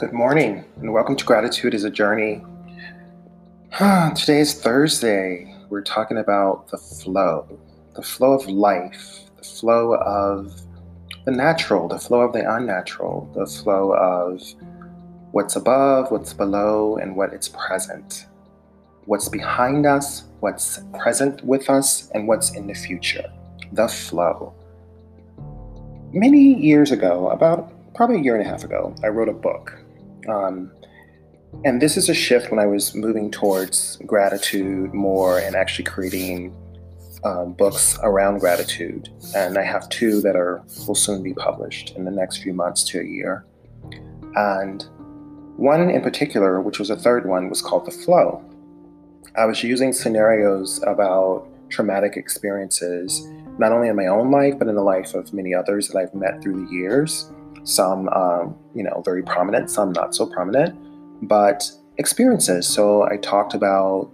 Good morning, and welcome to Gratitude is a Journey. Ah, today is Thursday. We're talking about the flow, the flow of life, the flow of the natural, the flow of the unnatural, the flow of what's above, what's below, and what is present. What's behind us, what's present with us, and what's in the future. The flow. Many years ago, about probably a year and a half ago, I wrote a book. Um, and this is a shift when I was moving towards gratitude more and actually creating uh, books around gratitude. And I have two that are will soon be published in the next few months to a year. And one in particular, which was a third one, was called The Flow. I was using scenarios about traumatic experiences, not only in my own life, but in the life of many others that I've met through the years. Some, um, you know, very prominent, some not so prominent, but experiences. So I talked about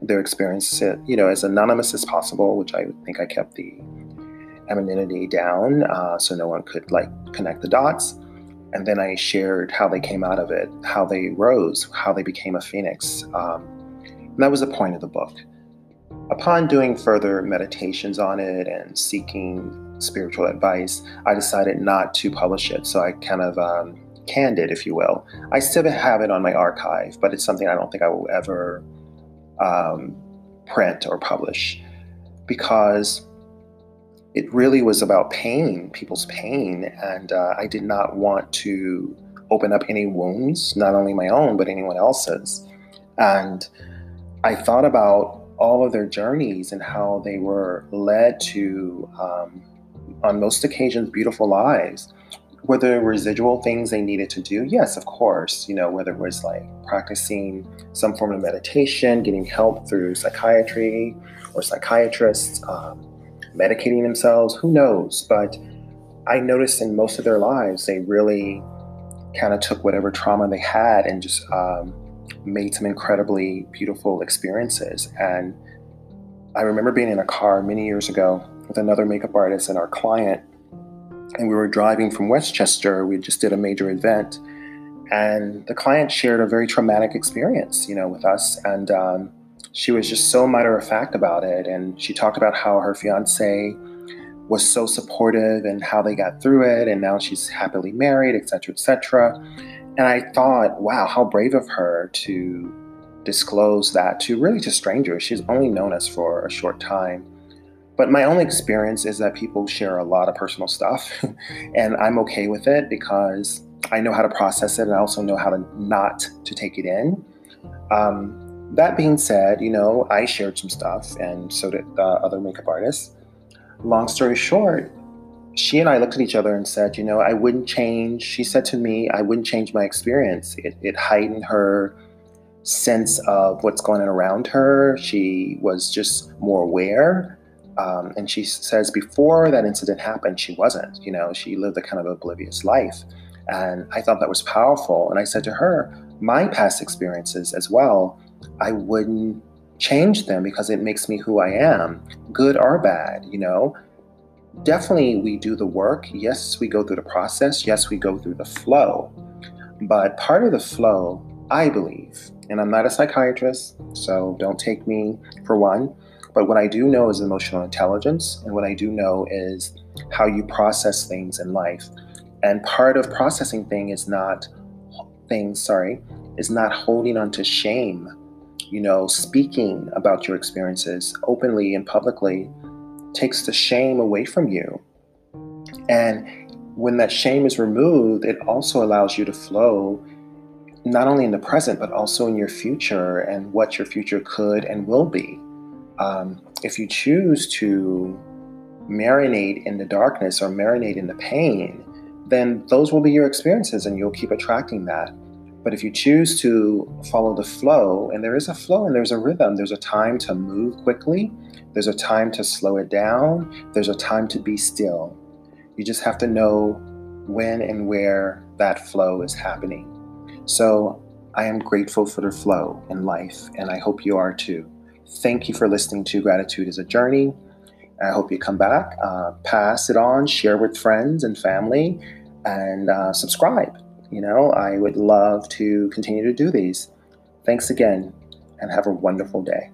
their experience, you know, as anonymous as possible, which I think I kept the anonymity down uh, so no one could like connect the dots. And then I shared how they came out of it, how they rose, how they became a phoenix. Um, and that was the point of the book. Upon doing further meditations on it and seeking spiritual advice, I decided not to publish it. So I kind of um, canned it, if you will. I still have it on my archive, but it's something I don't think I will ever um, print or publish because it really was about pain, people's pain. And uh, I did not want to open up any wounds, not only my own, but anyone else's. And I thought about all of their journeys and how they were led to, um, on most occasions, beautiful lives. Were there residual things they needed to do? Yes, of course. You know, whether it was like practicing some form of meditation, getting help through psychiatry or psychiatrists, um, medicating themselves, who knows? But I noticed in most of their lives, they really kind of took whatever trauma they had and just um, made some incredibly beautiful experiences. And I remember being in a car many years ago with another makeup artist and our client, and we were driving from Westchester. We just did a major event, and the client shared a very traumatic experience, you know, with us. And um, she was just so matter of fact about it. And she talked about how her fiance was so supportive and how they got through it. And now she's happily married, et cetera, et cetera. And I thought, wow, how brave of her to disclose that to really to strangers. She's only known us for a short time. But my only experience is that people share a lot of personal stuff, and I'm okay with it because I know how to process it and I also know how to not to take it in. Um, that being said, you know, I shared some stuff, and so did uh, other makeup artists. Long story short, she and I looked at each other and said, you know, I wouldn't change. She said to me, I wouldn't change my experience. It, it heightened her sense of what's going on around her. She was just more aware. Um, and she says before that incident happened, she wasn't. You know, she lived a kind of oblivious life. And I thought that was powerful. And I said to her, my past experiences as well, I wouldn't change them because it makes me who I am, good or bad, you know definitely we do the work. Yes, we go through the process. Yes, we go through the flow. But part of the flow, I believe, and I'm not a psychiatrist, so don't take me for one, but what I do know is emotional intelligence, and what I do know is how you process things in life. And part of processing thing is not things, sorry, is not holding on to shame. You know, speaking about your experiences openly and publicly takes the shame away from you. And when that shame is removed, it also allows you to flow not only in the present, but also in your future and what your future could and will be. Um, if you choose to marinate in the darkness or marinate in the pain, then those will be your experiences and you'll keep attracting that. But if you choose to follow the flow, and there is a flow and there's a rhythm, there's a time to move quickly there's a time to slow it down, there's a time to be still. You just have to know when and where that flow is happening. So I am grateful for the flow in life, and I hope you are too. Thank you for listening to Gratitude is a Journey. I hope you come back, uh, pass it on, share with friends and family, and uh, subscribe. you know, I would love to continue to do these. Thanks again, and have a wonderful day.